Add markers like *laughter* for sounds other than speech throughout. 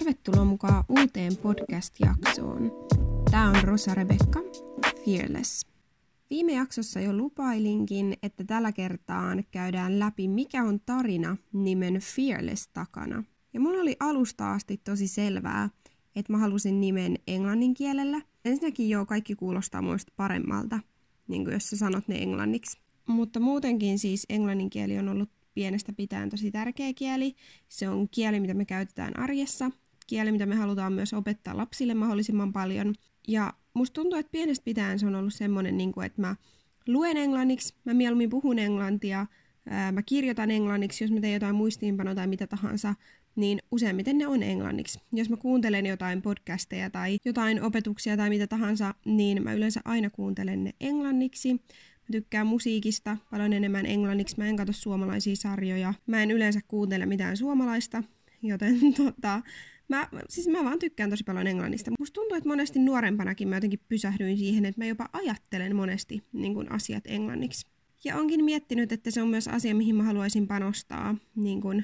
Tervetuloa mukaan uuteen podcast-jaksoon. Tämä on Rosa Rebecca, Fearless. Viime jaksossa jo lupailinkin, että tällä kertaa käydään läpi, mikä on tarina nimen Fearless takana. Ja mulla oli alusta asti tosi selvää, että mä halusin nimen englannin kielellä. Ensinnäkin jo kaikki kuulostaa muista paremmalta, niin kuin jos sä sanot ne englanniksi. Mutta muutenkin siis englannin kieli on ollut pienestä pitäen tosi tärkeä kieli. Se on kieli, mitä me käytetään arjessa, kieli, mitä me halutaan myös opettaa lapsille mahdollisimman paljon. Ja musta tuntuu, että pienestä pitäen se on ollut semmoinen, niin kuin, että mä luen englanniksi, mä mieluummin puhun englantia, mä kirjoitan englanniksi, jos mä teen jotain muistiinpanoa tai mitä tahansa, niin useimmiten ne on englanniksi. Jos mä kuuntelen jotain podcasteja tai jotain opetuksia tai mitä tahansa, niin mä yleensä aina kuuntelen ne englanniksi tykkään musiikista paljon enemmän englanniksi. Mä en katso suomalaisia sarjoja. Mä en yleensä kuuntele mitään suomalaista, joten *laughs* tota, mä, siis mä vaan tykkään tosi paljon englannista. Musta tuntuu, että monesti nuorempanakin mä jotenkin pysähdyin siihen, että mä jopa ajattelen monesti niin kun asiat englanniksi. Ja onkin miettinyt, että se on myös asia, mihin mä haluaisin panostaa niin kun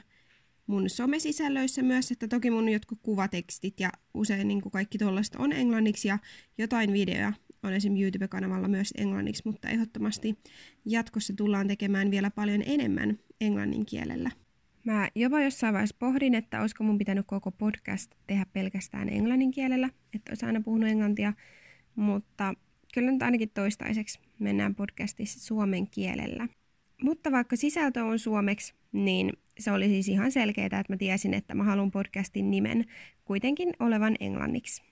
mun somesisällöissä myös, että toki mun jotkut kuvatekstit ja usein niin kaikki tuollaista on englanniksi ja jotain videoja on esim. YouTube-kanavalla myös englanniksi, mutta ehdottomasti jatkossa tullaan tekemään vielä paljon enemmän englannin kielellä. Mä jopa jossain vaiheessa pohdin, että olisiko mun pitänyt koko podcast tehdä pelkästään englannin kielellä, että olisi aina puhunut englantia, mutta kyllä nyt ainakin toistaiseksi mennään podcastissa suomen kielellä. Mutta vaikka sisältö on suomeksi, niin se oli siis ihan selkeää, että mä tiesin, että mä haluan podcastin nimen kuitenkin olevan englanniksi.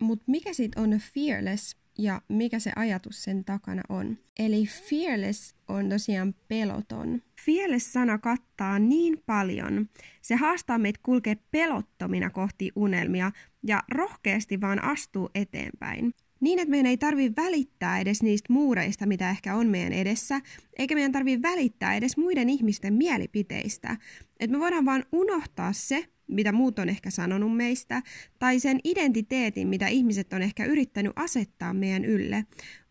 Mutta mikä sitten on Fearless ja mikä se ajatus sen takana on. Eli fearless on tosiaan peloton. Fearless-sana kattaa niin paljon. Se haastaa meitä kulkea pelottomina kohti unelmia ja rohkeasti vaan astuu eteenpäin. Niin, että meidän ei tarvi välittää edes niistä muureista, mitä ehkä on meidän edessä, eikä meidän tarvi välittää edes muiden ihmisten mielipiteistä. Että me voidaan vaan unohtaa se, mitä muut on ehkä sanonut meistä, tai sen identiteetin, mitä ihmiset on ehkä yrittänyt asettaa meidän ylle,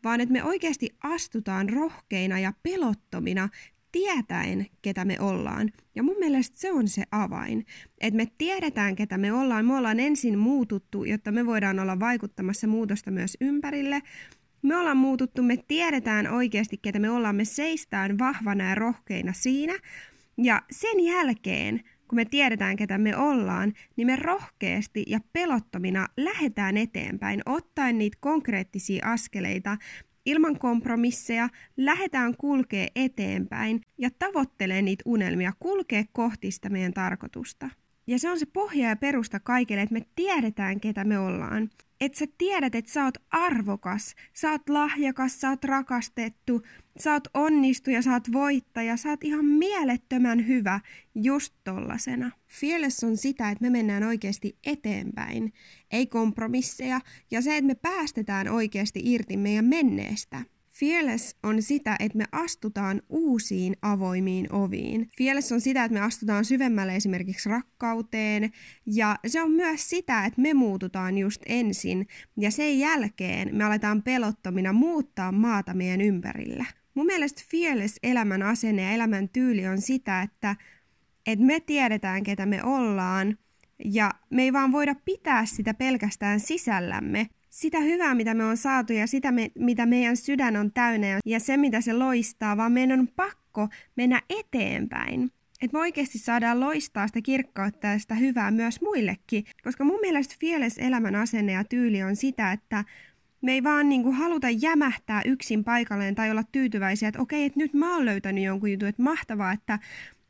vaan että me oikeasti astutaan rohkeina ja pelottomina tietäen, ketä me ollaan. Ja mun mielestä se on se avain, että me tiedetään, ketä me ollaan. Me ollaan ensin muututtu, jotta me voidaan olla vaikuttamassa muutosta myös ympärille. Me ollaan muututtu, me tiedetään oikeasti, ketä me ollaan. Me seistään vahvana ja rohkeina siinä. Ja sen jälkeen kun me tiedetään, ketä me ollaan, niin me rohkeasti ja pelottomina lähdetään eteenpäin, ottaen niitä konkreettisia askeleita, ilman kompromisseja, lähdetään kulkee eteenpäin ja tavoittelee niitä unelmia, kulkee kohti sitä meidän tarkoitusta. Ja se on se pohja ja perusta kaikille, että me tiedetään, ketä me ollaan. Että sä tiedät, että sä oot arvokas, sä oot lahjakas, sä oot rakastettu, sä oot onnistuja, sä oot voittaja, sä oot ihan mielettömän hyvä just tollasena. Fearless on sitä, että me mennään oikeasti eteenpäin, ei kompromisseja, ja se, että me päästetään oikeasti irti meidän menneestä. Fearless on sitä, että me astutaan uusiin avoimiin oviin. Fearless on sitä, että me astutaan syvemmälle esimerkiksi rakkauteen. Ja se on myös sitä, että me muututaan just ensin. Ja sen jälkeen me aletaan pelottomina muuttaa maata meidän ympärillä. Mun mielestä fearless elämän asenne ja elämän tyyli on sitä, että, että me tiedetään, ketä me ollaan, ja me ei vaan voida pitää sitä pelkästään sisällämme, sitä hyvää, mitä me on saatu ja sitä, me, mitä meidän sydän on täynnä ja se, mitä se loistaa, vaan meidän on pakko mennä eteenpäin. Että me oikeasti saadaan loistaa sitä kirkkautta ja sitä hyvää myös muillekin. Koska mun mielestä Fearless elämän asenne ja tyyli on sitä, että me ei vaan niinku haluta jämähtää yksin paikalleen tai olla tyytyväisiä, että okei, että nyt mä oon löytänyt jonkun jutun, että mahtavaa, että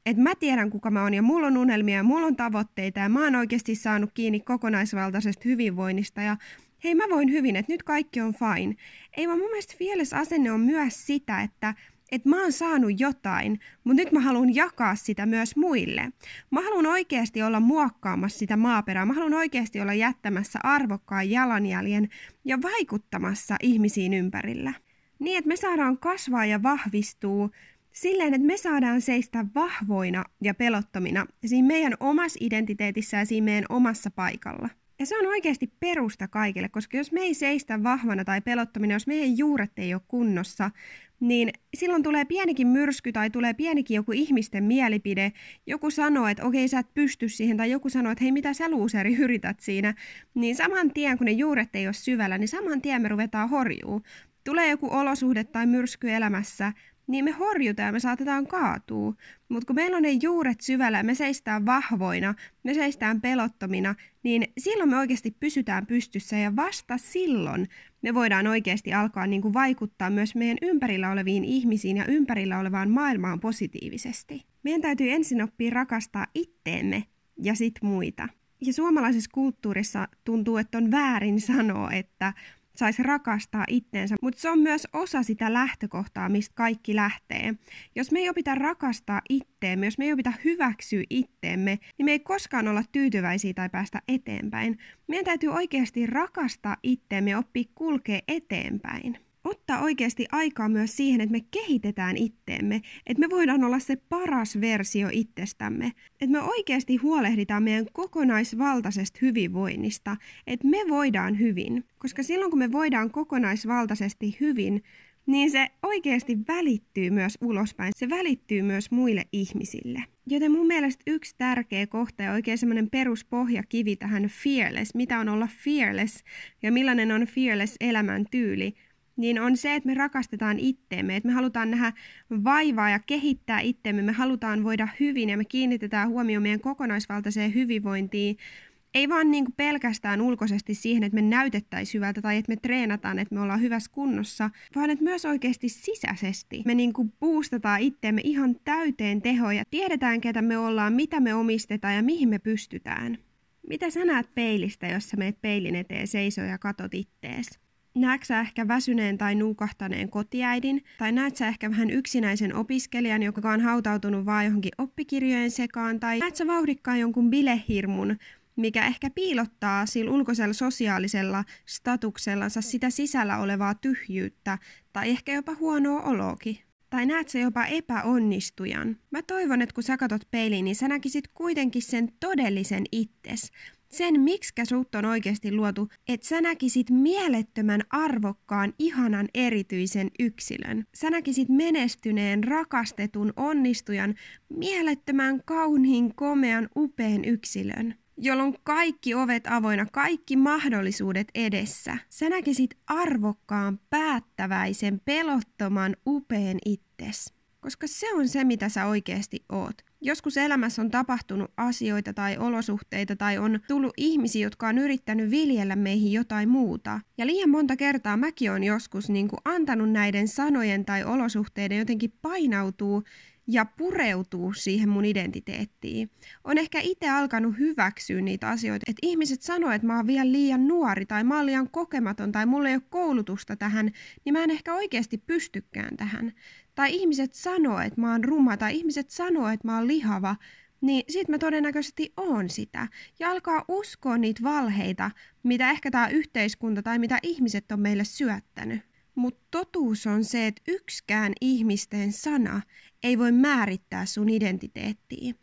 että mä tiedän kuka mä oon ja mulla on unelmia ja mulla on tavoitteita ja mä oon oikeasti saanut kiinni kokonaisvaltaisesta hyvinvoinnista ja hei mä voin hyvin, että nyt kaikki on fine. Ei vaan mun mielestä asenne on myös sitä, että että mä oon saanut jotain, mutta nyt mä haluan jakaa sitä myös muille. Mä haluan oikeasti olla muokkaamassa sitä maaperää. Mä haluan oikeasti olla jättämässä arvokkaan jalanjäljen ja vaikuttamassa ihmisiin ympärillä. Niin, että me saadaan kasvaa ja vahvistua silleen, että me saadaan seistä vahvoina ja pelottomina siinä meidän omassa identiteetissä ja siinä meidän omassa paikalla. Ja se on oikeasti perusta kaikille, koska jos me ei seistä vahvana tai pelottomina, jos meidän juuret ei ole kunnossa, niin silloin tulee pienikin myrsky tai tulee pienikin joku ihmisten mielipide, joku sanoo, että okei sä et pysty siihen, tai joku sanoo, että hei mitä sä luuseri yrität siinä, niin saman tien kun ne juuret ei ole syvällä, niin saman tien me ruvetaan horjuu. Tulee joku olosuhde tai myrsky elämässä, niin me horjutaan ja me saatetaan kaatua. Mutta kun meillä on ne juuret syvällä me seistään vahvoina, me seistään pelottomina, niin silloin me oikeasti pysytään pystyssä ja vasta silloin me voidaan oikeasti alkaa niin kuin vaikuttaa myös meidän ympärillä oleviin ihmisiin ja ympärillä olevaan maailmaan positiivisesti. Meidän täytyy ensin oppia rakastaa itteemme ja sit muita. Ja suomalaisessa kulttuurissa tuntuu, että on väärin sanoa, että saisi rakastaa itteensä, mutta se on myös osa sitä lähtökohtaa, mistä kaikki lähtee. Jos me ei opita rakastaa itteemme, jos me ei opita hyväksyä itteemme, niin me ei koskaan olla tyytyväisiä tai päästä eteenpäin. Meidän täytyy oikeasti rakastaa itteemme ja oppia kulkea eteenpäin ottaa oikeasti aikaa myös siihen, että me kehitetään itteemme, että me voidaan olla se paras versio itsestämme, että me oikeasti huolehditaan meidän kokonaisvaltaisesta hyvinvoinnista, että me voidaan hyvin, koska silloin kun me voidaan kokonaisvaltaisesti hyvin, niin se oikeasti välittyy myös ulospäin. Se välittyy myös muille ihmisille. Joten mun mielestä yksi tärkeä kohta ja oikein semmoinen peruspohjakivi tähän fearless, mitä on olla fearless ja millainen on fearless elämäntyyli, niin on se, että me rakastetaan itteemme, että me halutaan nähdä vaivaa ja kehittää itteemme, me halutaan voida hyvin ja me kiinnitetään huomioon meidän kokonaisvaltaiseen hyvinvointiin, ei vaan niin pelkästään ulkoisesti siihen, että me näytettäisiin hyvältä tai että me treenataan, että me ollaan hyvässä kunnossa, vaan että myös oikeasti sisäisesti me niin kuin boostataan itteemme ihan täyteen tehoja. Tiedetään, ketä me ollaan, mitä me omistetaan ja mihin me pystytään. Mitä sä näet peilistä, jos sä meet peilin eteen seisoo ja katot ittees? Näetkö sä ehkä väsyneen tai nuukahtaneen kotiäidin? Tai näet sä ehkä vähän yksinäisen opiskelijan, joka on hautautunut vaan johonkin oppikirjojen sekaan? Tai näet sä vauhdikkaan jonkun bilehirmun, mikä ehkä piilottaa sillä ulkoisella sosiaalisella statuksellansa sitä sisällä olevaa tyhjyyttä tai ehkä jopa huonoa oloakin? Tai näet sä jopa epäonnistujan? Mä toivon, että kun sä katot peiliin, niin sä näkisit kuitenkin sen todellisen itses sen, miksi sut on oikeasti luotu, että sä näkisit mielettömän arvokkaan, ihanan erityisen yksilön. Sä näkisit menestyneen, rakastetun, onnistujan, mielettömän, kauniin, komean, upean yksilön jolloin kaikki ovet avoina, kaikki mahdollisuudet edessä. Sä näkisit arvokkaan, päättäväisen, pelottoman, upean itses. Koska se on se, mitä sä oikeasti oot. Joskus elämässä on tapahtunut asioita tai olosuhteita tai on tullut ihmisiä, jotka on yrittänyt viljellä meihin jotain muuta. Ja liian monta kertaa mäkin on joskus niin kuin antanut näiden sanojen tai olosuhteiden jotenkin painautuu ja pureutuu siihen mun identiteettiin. On ehkä itse alkanut hyväksyä niitä asioita, että ihmiset sanoo, että mä oon vielä liian nuori tai mä oon liian kokematon tai mulla ei ole koulutusta tähän, niin mä en ehkä oikeasti pystykään tähän. Tai ihmiset sanoo, että mä oon ruma tai ihmiset sanoo, että mä oon lihava, niin sit mä todennäköisesti oon sitä. Ja alkaa uskoa niitä valheita, mitä ehkä tämä yhteiskunta tai mitä ihmiset on meille syöttänyt. Mutta totuus on se, että yksikään ihmisten sana ei voi määrittää sun identiteettiä.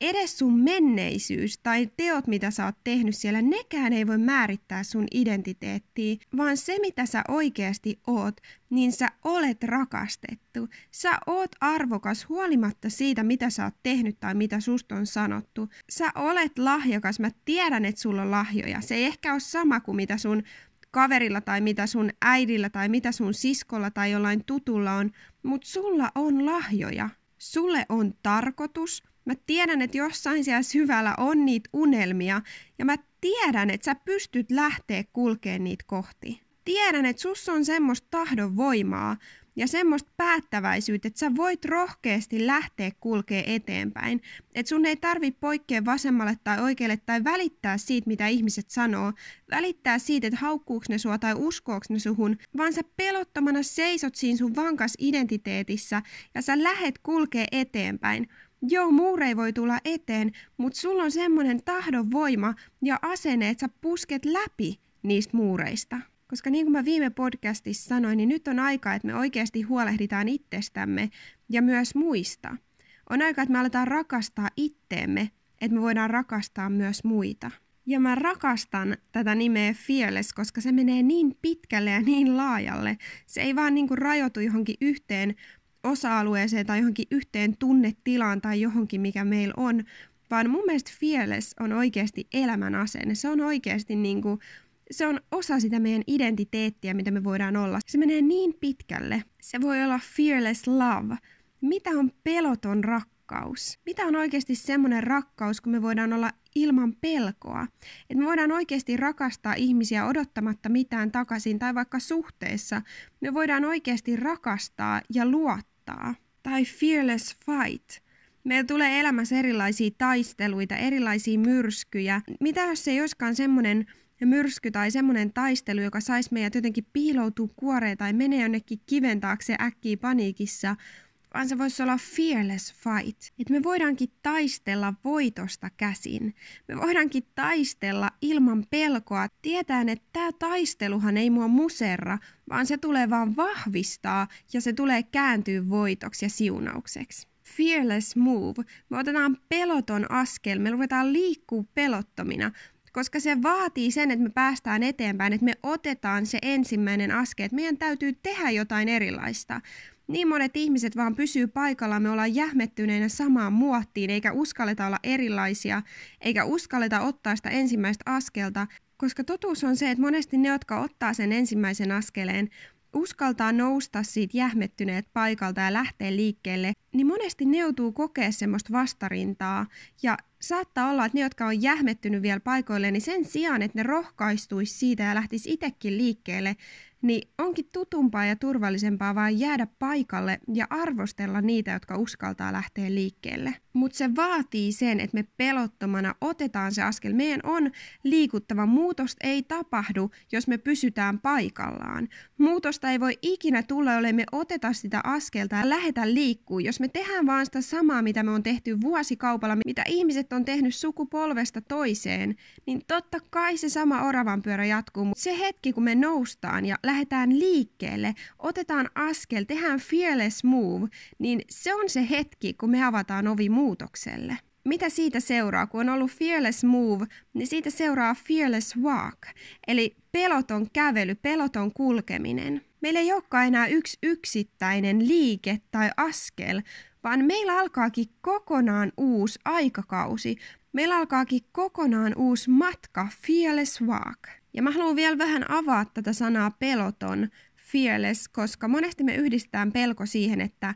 Edes sun menneisyys tai teot, mitä sä oot tehnyt siellä, nekään ei voi määrittää sun identiteettiä, vaan se, mitä sä oikeasti oot, niin sä olet rakastettu. Sä oot arvokas huolimatta siitä, mitä sä oot tehnyt tai mitä susta on sanottu. Sä olet lahjakas. Mä tiedän, että sulla on lahjoja. Se ei ehkä ole sama kuin mitä sun kaverilla tai mitä sun äidillä tai mitä sun siskolla tai jollain tutulla on, mutta sulla on lahjoja. Sulle on tarkoitus. Mä tiedän, että jossain siellä syvällä on niitä unelmia ja mä tiedän, että sä pystyt lähteä kulkeen niitä kohti. Tiedän, että sus on semmoista tahdon voimaa, ja semmoista päättäväisyyttä, että sä voit rohkeasti lähteä kulkee eteenpäin. Että sun ei tarvi poikkea vasemmalle tai oikealle tai välittää siitä, mitä ihmiset sanoo. Välittää siitä, että haukkuuks ne sua tai uskooks ne suhun, vaan sä pelottomana seisot siinä sun vankas identiteetissä ja sä lähet kulkee eteenpäin. Joo, muurei voi tulla eteen, mutta sulla on semmoinen tahdon voima ja asenne, että sä pusket läpi niistä muureista. Koska niin kuin mä viime podcastissa sanoin, niin nyt on aika, että me oikeasti huolehditaan itsestämme ja myös muista. On aika, että me aletaan rakastaa itteemme, että me voidaan rakastaa myös muita. Ja mä rakastan tätä nimeä Fearless, koska se menee niin pitkälle ja niin laajalle. Se ei vaan niinku rajoitu johonkin yhteen osa-alueeseen tai johonkin yhteen tunnetilaan tai johonkin, mikä meillä on, vaan mun mielestä Fearless on oikeasti elämän asenne. Se on oikeasti niinku, se on osa sitä meidän identiteettiä, mitä me voidaan olla. Se menee niin pitkälle. Se voi olla Fearless Love. Mitä on peloton rakkaus? Mitä on oikeasti semmoinen rakkaus, kun me voidaan olla ilman pelkoa. Että me voidaan oikeasti rakastaa ihmisiä odottamatta mitään takaisin tai vaikka suhteessa. Me voidaan oikeasti rakastaa ja luottaa. Tai fearless fight. Meillä tulee elämässä erilaisia taisteluita, erilaisia myrskyjä. Mitä jos se ei olisikaan semmoinen myrsky tai semmoinen taistelu, joka saisi meidät jotenkin piiloutua kuoreen tai menee jonnekin kiven taakse äkkiä paniikissa, vaan se voisi olla fearless fight. Että me voidaankin taistella voitosta käsin. Me voidaankin taistella ilman pelkoa, tietäen, että tämä taisteluhan ei mua muserra, vaan se tulee vaan vahvistaa ja se tulee kääntyä voitoksi ja siunaukseksi. Fearless move. Me otetaan peloton askel, me ruvetaan liikkuu pelottomina, koska se vaatii sen, että me päästään eteenpäin, että me otetaan se ensimmäinen askel, että meidän täytyy tehdä jotain erilaista. Niin monet ihmiset vaan pysyy paikalla, me ollaan jähmettyneinä samaan muottiin, eikä uskalleta olla erilaisia, eikä uskalleta ottaa sitä ensimmäistä askelta, koska totuus on se, että monesti ne, jotka ottaa sen ensimmäisen askeleen, uskaltaa nousta siitä jähmettyneet paikalta ja lähteä liikkeelle, niin monesti ne joutuu kokea semmoista vastarintaa. Ja saattaa olla, että ne, jotka on jähmettynyt vielä paikoille, niin sen sijaan, että ne rohkaistuisi siitä ja lähtisi itsekin liikkeelle, niin onkin tutumpaa ja turvallisempaa vaan jäädä paikalle ja arvostella niitä, jotka uskaltaa lähteä liikkeelle. Mutta se vaatii sen, että me pelottomana otetaan se askel. Meidän on liikuttava. Muutosta ei tapahdu, jos me pysytään paikallaan. Muutosta ei voi ikinä tulla, jollei me oteta sitä askelta ja lähetä liikkuu. Jos me tehdään vaan sitä samaa, mitä me on tehty vuosikaupalla, mitä ihmiset on tehnyt sukupolvesta toiseen, niin totta kai se sama oravan pyörä jatkuu. Mutta se hetki, kun me noustaan ja lähdetään liikkeelle, otetaan askel, tehdään fearless move, niin se on se hetki, kun me avataan ovi muutokselle. Mitä siitä seuraa? Kun on ollut fearless move, niin siitä seuraa fearless walk, eli peloton kävely, peloton kulkeminen. Meillä ei olekaan enää yksi yksittäinen liike tai askel, vaan meillä alkaakin kokonaan uusi aikakausi. Meillä alkaakin kokonaan uusi matka, fearless walk. Ja mä haluan vielä vähän avaa tätä sanaa peloton, fearless, koska monesti me yhdistetään pelko siihen, että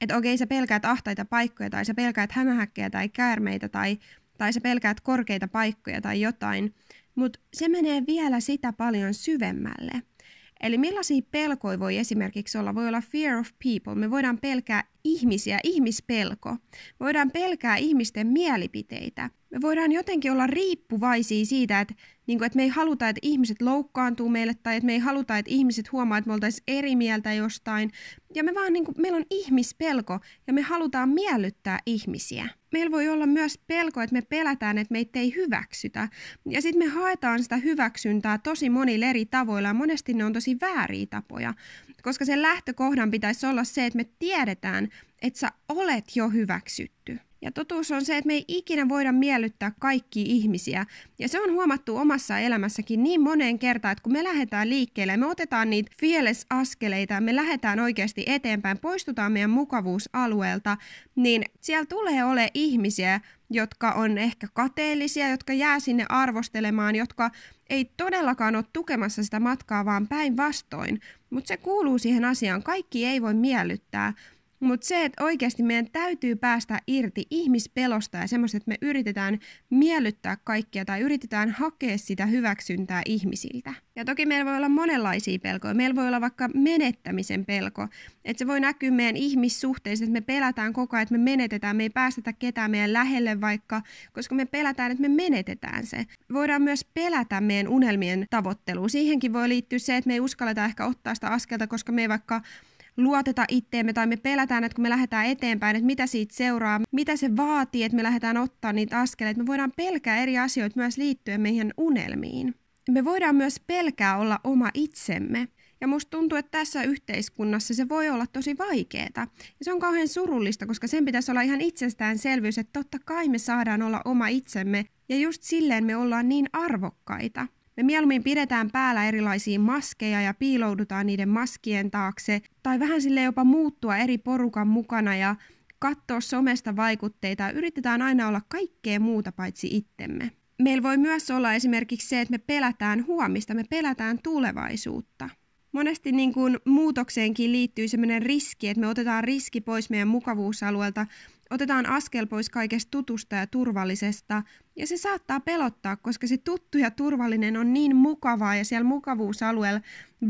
että okei, sä pelkäät ahtaita paikkoja tai sä pelkäät hämähäkkejä tai käärmeitä tai, tai sä pelkäät korkeita paikkoja tai jotain, mutta se menee vielä sitä paljon syvemmälle. Eli millaisia pelkoja voi esimerkiksi olla? Voi olla fear of people. Me voidaan pelkää ihmisiä, ihmispelko. Me voidaan pelkää ihmisten mielipiteitä. Me voidaan jotenkin olla riippuvaisia siitä, että, niin kuin, että me ei haluta, että ihmiset loukkaantuu meille tai että me ei haluta, että ihmiset huomaa, että me oltaisiin eri mieltä jostain. Ja me vaan, niin kuin, meillä on ihmispelko ja me halutaan miellyttää ihmisiä. Meillä voi olla myös pelko, että me pelätään, että meitä ei hyväksytä. Ja sitten me haetaan sitä hyväksyntää tosi monilla eri tavoilla ja monesti ne on tosi vääriä tapoja. Koska sen lähtökohdan pitäisi olla se, että me tiedetään, että sä olet jo hyväksytty. Ja totuus on se, että me ei ikinä voida miellyttää kaikkia ihmisiä. Ja se on huomattu omassa elämässäkin niin moneen kertaan, että kun me lähdetään liikkeelle, me otetaan niitä fearless-askeleita, me lähdetään oikeasti eteenpäin, poistutaan meidän mukavuusalueelta, niin siellä tulee ole ihmisiä, jotka on ehkä kateellisia, jotka jää sinne arvostelemaan, jotka ei todellakaan ole tukemassa sitä matkaa, vaan päinvastoin. Mutta se kuuluu siihen asiaan. Kaikki ei voi miellyttää. Mutta se, että oikeasti meidän täytyy päästä irti ihmispelosta ja semmoista, että me yritetään miellyttää kaikkia tai yritetään hakea sitä hyväksyntää ihmisiltä. Ja toki meillä voi olla monenlaisia pelkoja. Meillä voi olla vaikka menettämisen pelko. Että se voi näkyä meidän ihmissuhteissa, että me pelätään koko ajan, että me menetetään. Me ei päästetä ketään meidän lähelle vaikka, koska me pelätään, että me menetetään se. Voidaan myös pelätä meidän unelmien tavoittelua. Siihenkin voi liittyä se, että me ei uskalleta ehkä ottaa sitä askelta, koska me ei vaikka luoteta itteemme tai me pelätään, että kun me lähdetään eteenpäin, että mitä siitä seuraa, mitä se vaatii, että me lähdetään ottaa niitä askeleita. Me voidaan pelkää eri asioita myös liittyen meidän unelmiin. Me voidaan myös pelkää olla oma itsemme. Ja musta tuntuu, että tässä yhteiskunnassa se voi olla tosi vaikeeta. Ja se on kauhean surullista, koska sen pitäisi olla ihan itsestäänselvyys, että totta kai me saadaan olla oma itsemme. Ja just silleen me ollaan niin arvokkaita. Me mieluummin pidetään päällä erilaisia maskeja ja piiloudutaan niiden maskien taakse, tai vähän sille jopa muuttua eri porukan mukana ja katsoa somesta vaikutteita ja yritetään aina olla kaikkea muuta paitsi itsemme. Meillä voi myös olla esimerkiksi se, että me pelätään huomista, me pelätään tulevaisuutta. Monesti niin kuin muutokseenkin liittyy sellainen riski, että me otetaan riski pois meidän mukavuusalueelta, otetaan askel pois kaikesta tutusta ja turvallisesta, ja se saattaa pelottaa, koska se tuttu ja turvallinen on niin mukavaa ja siellä mukavuusalueella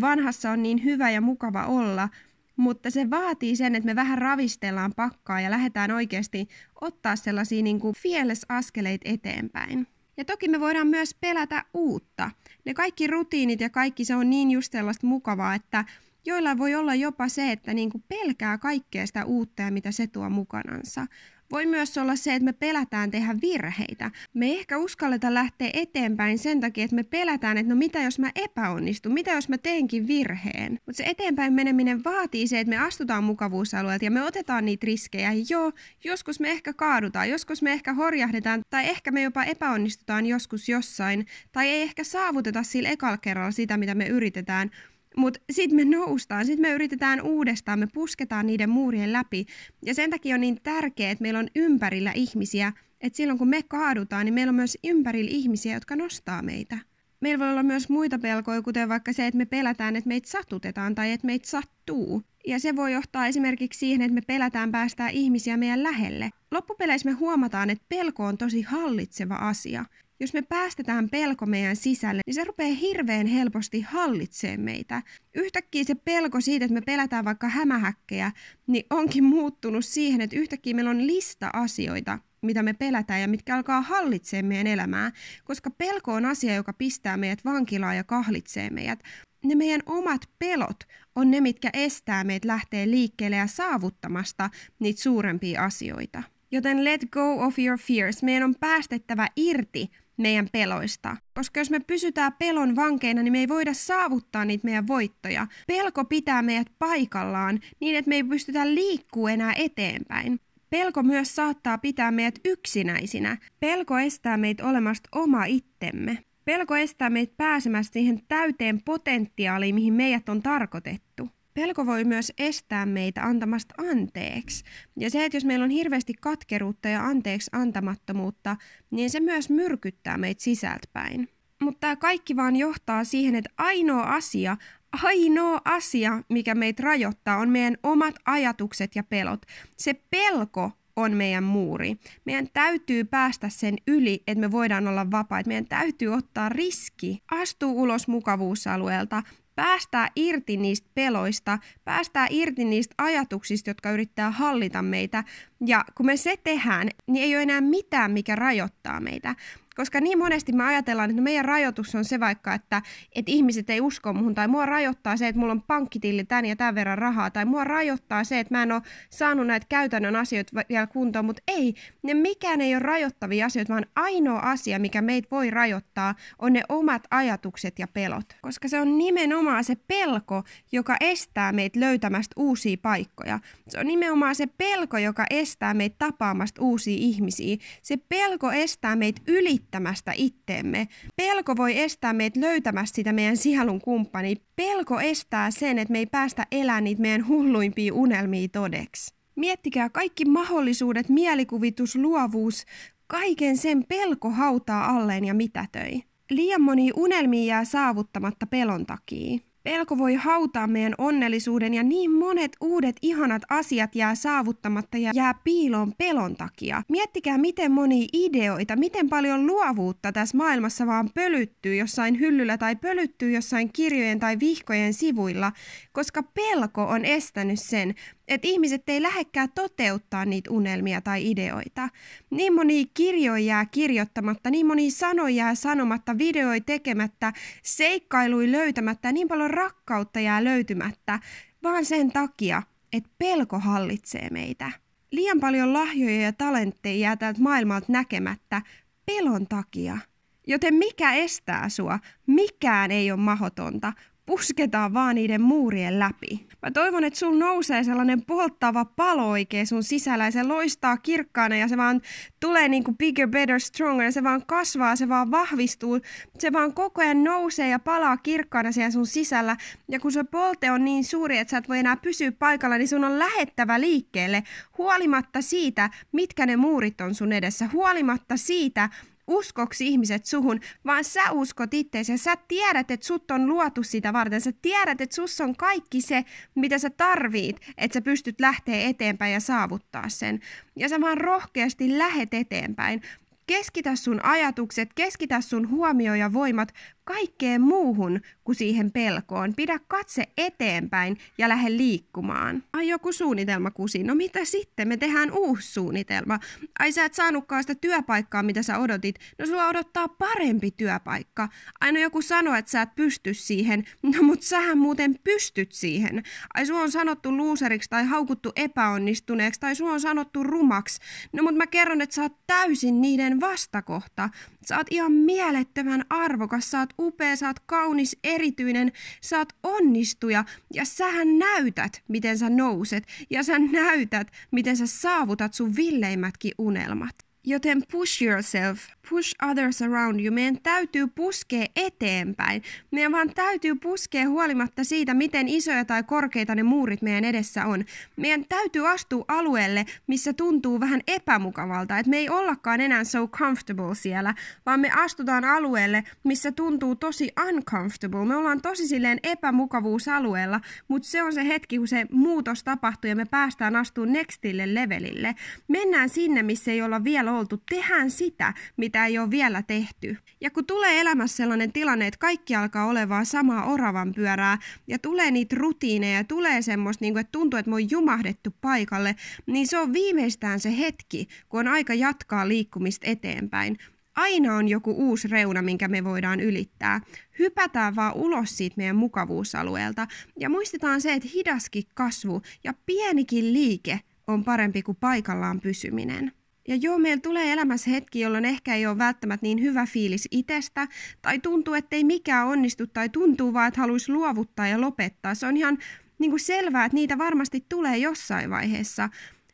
vanhassa on niin hyvä ja mukava olla, mutta se vaatii sen, että me vähän ravistellaan pakkaa ja lähdetään oikeasti ottaa sellaisia niin kuin fearless-askeleita eteenpäin. Ja toki me voidaan myös pelätä uutta. Ne kaikki rutiinit ja kaikki se on niin just sellaista mukavaa, että joilla voi olla jopa se, että niin kuin pelkää kaikkea sitä uutta ja mitä se tuo mukanansa. Voi myös olla se, että me pelätään tehdä virheitä. Me ei ehkä uskalleta lähteä eteenpäin sen takia, että me pelätään, että no mitä jos mä epäonnistun, mitä jos mä teenkin virheen. Mutta se eteenpäin meneminen vaatii se, että me astutaan mukavuusalueelta ja me otetaan niitä riskejä. Joo, joskus me ehkä kaadutaan, joskus me ehkä horjahdetaan tai ehkä me jopa epäonnistutaan joskus jossain tai ei ehkä saavuteta sillä ekalla kerralla sitä, mitä me yritetään, mutta sitten me noustaan, sitten me yritetään uudestaan, me pusketaan niiden muurien läpi. Ja sen takia on niin tärkeää, että meillä on ympärillä ihmisiä, että silloin kun me kaadutaan, niin meillä on myös ympärillä ihmisiä, jotka nostaa meitä. Meillä voi olla myös muita pelkoja, kuten vaikka se, että me pelätään, että meitä satutetaan tai että meitä sattuu. Ja se voi johtaa esimerkiksi siihen, että me pelätään päästää ihmisiä meidän lähelle. Loppupeleissä me huomataan, että pelko on tosi hallitseva asia jos me päästetään pelko meidän sisälle, niin se rupeaa hirveän helposti hallitsemaan meitä. Yhtäkkiä se pelko siitä, että me pelätään vaikka hämähäkkejä, niin onkin muuttunut siihen, että yhtäkkiä meillä on lista asioita, mitä me pelätään ja mitkä alkaa hallitsemaan meidän elämää, koska pelko on asia, joka pistää meidät vankilaan ja kahlitsee meidät. Ne meidän omat pelot on ne, mitkä estää meitä lähteä liikkeelle ja saavuttamasta niitä suurempia asioita. Joten let go of your fears. Meidän on päästettävä irti meidän peloista. Koska jos me pysytään pelon vankeina, niin me ei voida saavuttaa niitä meidän voittoja. Pelko pitää meidät paikallaan niin, että me ei pystytä liikkuu enää eteenpäin. Pelko myös saattaa pitää meidät yksinäisinä. Pelko estää meitä olemasta oma itsemme. Pelko estää meitä pääsemästä siihen täyteen potentiaaliin, mihin meidät on tarkoitettu. Pelko voi myös estää meitä antamasta anteeksi. Ja se, että jos meillä on hirveästi katkeruutta ja anteeksi antamattomuutta, niin se myös myrkyttää meitä sisältäpäin. Mutta tämä kaikki vaan johtaa siihen, että ainoa asia, ainoa asia, mikä meitä rajoittaa, on meidän omat ajatukset ja pelot. Se pelko on meidän muuri. Meidän täytyy päästä sen yli, että me voidaan olla vapaita. Meidän täytyy ottaa riski, astua ulos mukavuusalueelta, päästää irti niistä peloista, päästää irti niistä ajatuksista, jotka yrittää hallita meitä. Ja kun me se tehdään, niin ei ole enää mitään, mikä rajoittaa meitä. Koska niin monesti me ajatellaan, että no meidän rajoitus on se vaikka, että, että ihmiset ei usko muhun, tai mua rajoittaa se, että mulla on pankkitilli tän ja tämän verran rahaa, tai mua rajoittaa se, että mä en ole saanut näitä käytännön asioita vielä kuntoon, mutta ei, ne mikään ei ole rajoittavia asioita, vaan ainoa asia, mikä meitä voi rajoittaa, on ne omat ajatukset ja pelot. Koska se on nimenomaan se pelko, joka estää meitä löytämästä uusia paikkoja. Se on nimenomaan se pelko, joka estää meitä tapaamasta uusia ihmisiä. Se pelko estää meitä ylittämään kehittämästä itteemme. Pelko voi estää meitä löytämästä sitä meidän sielun kumppani. Pelko estää sen, että me ei päästä elämään niitä meidän hulluimpia unelmia todeksi. Miettikää kaikki mahdollisuudet, mielikuvitus, luovuus, kaiken sen pelko hautaa alleen ja mitätöi. Liian moni unelmia jää saavuttamatta pelon takia. Pelko voi hautaa meidän onnellisuuden ja niin monet uudet ihanat asiat jää saavuttamatta ja jää piiloon pelon takia. Miettikää miten moni ideoita, miten paljon luovuutta tässä maailmassa vaan pölyttyy jossain hyllyllä tai pölyttyy jossain kirjojen tai vihkojen sivuilla, koska pelko on estänyt sen, että ihmiset ei lähekkää toteuttaa niitä unelmia tai ideoita. Niin moni kirjoja jää kirjoittamatta, niin moni sanoja jää sanomatta, videoi tekemättä, seikkailui löytämättä, niin paljon rakkautta jää löytymättä, vaan sen takia, että pelko hallitsee meitä. Liian paljon lahjoja ja talentteja jää täältä maailmalta näkemättä pelon takia. Joten mikä estää sua? Mikään ei ole mahotonta. Pusketaan vaan niiden muurien läpi. Mä toivon, että sul nousee sellainen polttava palo oikein sun sisällä ja se loistaa kirkkaana ja se vaan tulee niin kuin bigger, better, stronger ja se vaan kasvaa, se vaan vahvistuu, se vaan koko ajan nousee ja palaa kirkkaana siellä sun sisällä. Ja kun se polte on niin suuri, että sä et voi enää pysyä paikalla, niin sun on lähettävä liikkeelle huolimatta siitä, mitkä ne muurit on sun edessä, huolimatta siitä, uskoksi ihmiset suhun, vaan sä uskot itseesi ja sä tiedät, että sut on luotu sitä varten. Sä tiedät, että sus on kaikki se, mitä sä tarvit, että sä pystyt lähteä eteenpäin ja saavuttaa sen. Ja sä vaan rohkeasti lähet eteenpäin. Keskitä sun ajatukset, keskitä sun huomio ja voimat kaikkeen muuhun kuin siihen pelkoon. Pidä katse eteenpäin ja lähde liikkumaan. Ai joku suunnitelma kusi. No mitä sitten? Me tehdään uusi suunnitelma. Ai sä et saanutkaan sitä työpaikkaa, mitä sä odotit. No sulla odottaa parempi työpaikka. Aina joku sanoo, että sä et pysty siihen. No mut sähän muuten pystyt siihen. Ai sua on sanottu luuseriksi tai haukuttu epäonnistuneeksi tai sua on sanottu rumaksi. No mut mä kerron, että sä oot täysin niiden vastakohta. Sä oot ihan mielettömän arvokas, sä oot upea, sä oot kaunis, erityinen, sä oot onnistuja ja sähän näytät, miten sä nouset ja sä näytät, miten sä saavutat sun villeimmätkin unelmat. Joten push yourself, push others around you. Meidän täytyy puskea eteenpäin. Meidän vaan täytyy puskea huolimatta siitä, miten isoja tai korkeita ne muurit meidän edessä on. Meidän täytyy astua alueelle, missä tuntuu vähän epämukavalta. Että me ei ollakaan enää so comfortable siellä, vaan me astutaan alueelle, missä tuntuu tosi uncomfortable. Me ollaan tosi silleen epämukavuusalueella, mutta se on se hetki, kun se muutos tapahtuu ja me päästään astumaan nextille levelille. Mennään sinne, missä ei olla vielä oltu. Tehdään sitä, mitä ei ole vielä tehty. Ja kun tulee elämässä sellainen tilanne, että kaikki alkaa olemaan samaa oravan pyörää ja tulee niitä rutiineja, tulee semmoista, niin kuin, että tuntuu, että me on jumahdettu paikalle, niin se on viimeistään se hetki, kun on aika jatkaa liikkumista eteenpäin. Aina on joku uusi reuna, minkä me voidaan ylittää. Hypätään vaan ulos siitä meidän mukavuusalueelta ja muistetaan se, että hidaskin kasvu ja pienikin liike on parempi kuin paikallaan pysyminen. Ja joo, meillä tulee elämässä hetki, jolloin ehkä ei ole välttämättä niin hyvä fiilis itsestä, tai tuntuu, että ei mikään onnistu, tai tuntuu vaan, että haluaisi luovuttaa ja lopettaa. Se on ihan niin kuin selvää, että niitä varmasti tulee jossain vaiheessa.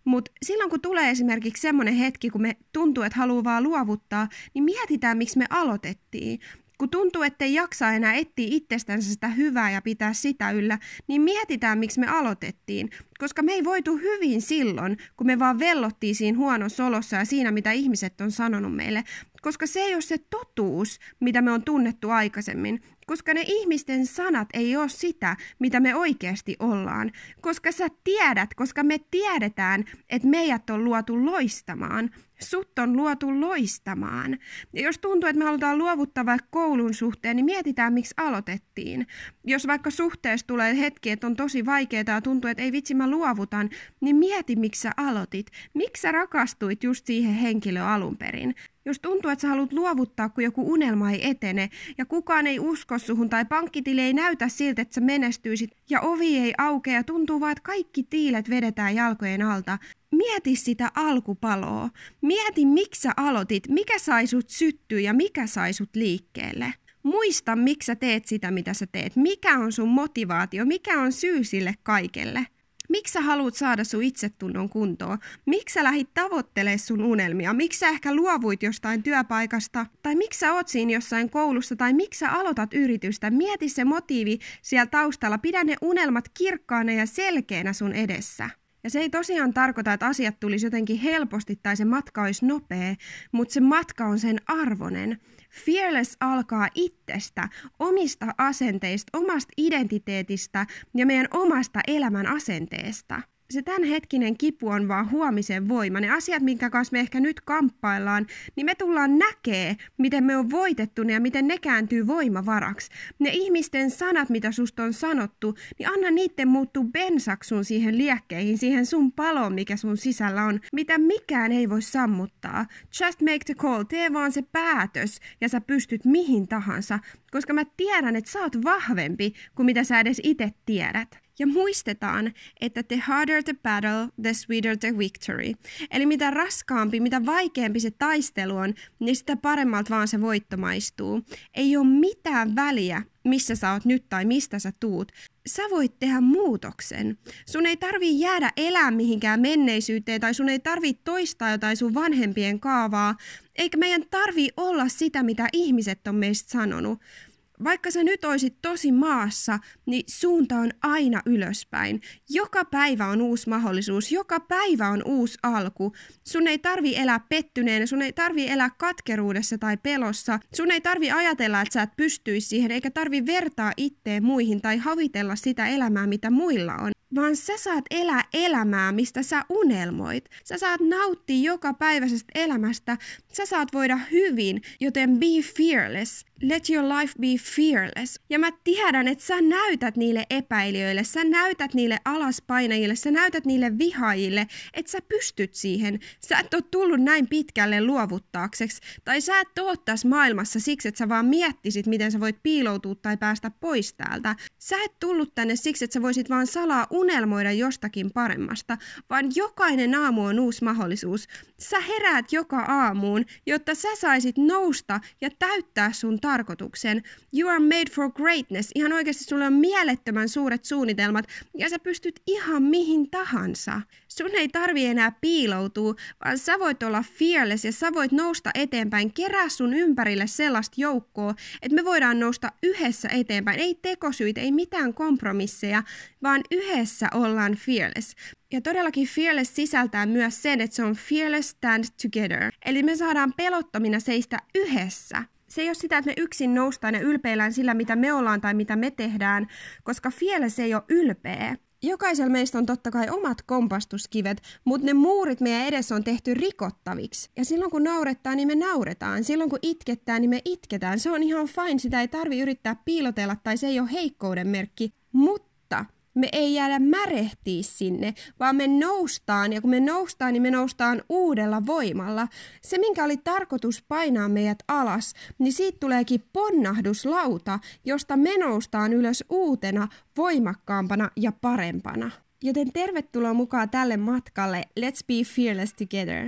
Mutta silloin kun tulee esimerkiksi semmoinen hetki, kun me tuntuu, että haluaa vaan luovuttaa, niin mietitään, miksi me aloitettiin. Kun tuntuu, että ei jaksa enää etsiä itsestänsä sitä hyvää ja pitää sitä yllä, niin mietitään, miksi me aloitettiin. Koska me ei voitu hyvin silloin, kun me vaan vellottiin siinä huonossa olossa ja siinä, mitä ihmiset on sanonut meille. Koska se ei ole se totuus, mitä me on tunnettu aikaisemmin. Koska ne ihmisten sanat ei ole sitä, mitä me oikeasti ollaan. Koska sä tiedät, koska me tiedetään, että meidät on luotu loistamaan. Sut on luotu loistamaan. Ja jos tuntuu, että me halutaan luovuttaa vaikka koulun suhteen, niin mietitään, miksi aloitettiin. Jos vaikka suhteessa tulee hetki, että on tosi vaikeaa ja tuntuu, että ei vitsi, mä luovutan, niin mieti, miksi sä aloitit. Miksi sä rakastuit just siihen henkilöön alun perin? Jos tuntuu, että sä haluat luovuttaa, kun joku unelma ei etene ja kukaan ei usko suhun tai pankkitili ei näytä siltä, että sä menestyisit ja ovi ei aukea ja tuntuu vaan, että kaikki tiilet vedetään jalkojen alta, mieti sitä alkupaloa. Mieti, miksi sä aloitit, mikä sai sut syttyä ja mikä sai sut liikkeelle. Muista, miksi sä teet sitä, mitä sä teet. Mikä on sun motivaatio, mikä on syy sille kaikelle. Miksi sä haluat saada sun itsetunnon kuntoon? Miksi sä lähit tavoittelemaan sun unelmia? Miksi sä ehkä luovuit jostain työpaikasta? Tai miksi sä oot siinä jossain koulussa? Tai miksi sä aloitat yritystä? Mieti se motiivi siellä taustalla. Pidä ne unelmat kirkkaana ja selkeänä sun edessä. Ja se ei tosiaan tarkoita, että asiat tulisi jotenkin helposti tai se matka olisi nopea, mutta se matka on sen arvonen. Fearless alkaa itsestä, omista asenteista, omasta identiteetistä ja meidän omasta elämän asenteesta se tämänhetkinen kipu on vaan huomisen voima. Ne asiat, minkä kanssa me ehkä nyt kamppaillaan, niin me tullaan näkee, miten me on voitettu ne ja miten ne kääntyy voimavaraksi. Ne ihmisten sanat, mitä susta on sanottu, niin anna niiden muuttuu bensaksun siihen liekkeihin, siihen sun paloon, mikä sun sisällä on, mitä mikään ei voi sammuttaa. Just make the call, tee vaan se päätös ja sä pystyt mihin tahansa, koska mä tiedän, että sä oot vahvempi kuin mitä sä edes itse tiedät. Ja muistetaan, että the harder the battle, the sweeter the victory. Eli mitä raskaampi, mitä vaikeampi se taistelu on, niin sitä paremmalta vaan se voitto maistuu. Ei ole mitään väliä, missä sä oot nyt tai mistä sä tuut. Sä voit tehdä muutoksen. Sun ei tarvii jäädä elää mihinkään menneisyyteen tai sun ei tarvii toistaa jotain sun vanhempien kaavaa, eikä meidän tarvii olla sitä, mitä ihmiset on meistä sanonut vaikka sä nyt oisit tosi maassa, niin suunta on aina ylöspäin. Joka päivä on uusi mahdollisuus, joka päivä on uusi alku. Sun ei tarvi elää pettyneenä, sun ei tarvi elää katkeruudessa tai pelossa. Sun ei tarvi ajatella, että sä et pystyisi siihen, eikä tarvi vertaa itteen muihin tai havitella sitä elämää, mitä muilla on vaan sä saat elää elämää, mistä sä unelmoit. Sä saat nauttia joka päiväisestä elämästä, sä saat voida hyvin, joten be fearless. Let your life be fearless. Ja mä tiedän, että sä näytät niille epäilijöille, sä näytät niille alaspainajille, sä näytät niille vihaajille, että sä pystyt siihen. Sä et ole tullut näin pitkälle luovuttaakseksi, tai sä et ole tässä maailmassa siksi, että sä vaan miettisit, miten sä voit piiloutua tai päästä pois täältä. Sä et tullut tänne siksi, että sä voisit vaan salaa unelmoida jostakin paremmasta, vaan jokainen aamu on uusi mahdollisuus. Sä heräät joka aamuun, jotta sä saisit nousta ja täyttää sun tarkoituksen. You are made for greatness. Ihan oikeasti sulla on mielettömän suuret suunnitelmat ja sä pystyt ihan mihin tahansa. Sun ei tarvi enää piiloutua, vaan sä voit olla fearless ja sä voit nousta eteenpäin. Kerää sun ympärille sellaista joukkoa, että me voidaan nousta yhdessä eteenpäin. Ei tekosyitä, ei mitään kompromisseja, vaan yhdessä ollaan fearless. Ja todellakin fearless sisältää myös sen, että se on fearless stand together. Eli me saadaan pelottomina seistä yhdessä se ei ole sitä, että me yksin noustaan ja ylpeillään sillä, mitä me ollaan tai mitä me tehdään, koska fearless ei ole ylpeä. Jokaisella meistä on totta kai omat kompastuskivet, mutta ne muurit meidän edessä on tehty rikottaviksi. Ja silloin kun naurettaa, niin me nauretaan. Silloin kun itkettää, niin me itketään. Se on ihan fine, sitä ei tarvi yrittää piilotella tai se ei ole heikkouden merkki. Mutta me ei jäädä märehtiä sinne, vaan me noustaan, ja kun me noustaan, niin me noustaan uudella voimalla. Se, minkä oli tarkoitus painaa meidät alas, niin siitä tuleekin ponnahduslauta, josta me noustaan ylös uutena, voimakkaampana ja parempana. Joten tervetuloa mukaan tälle matkalle Let's Be Fearless Together.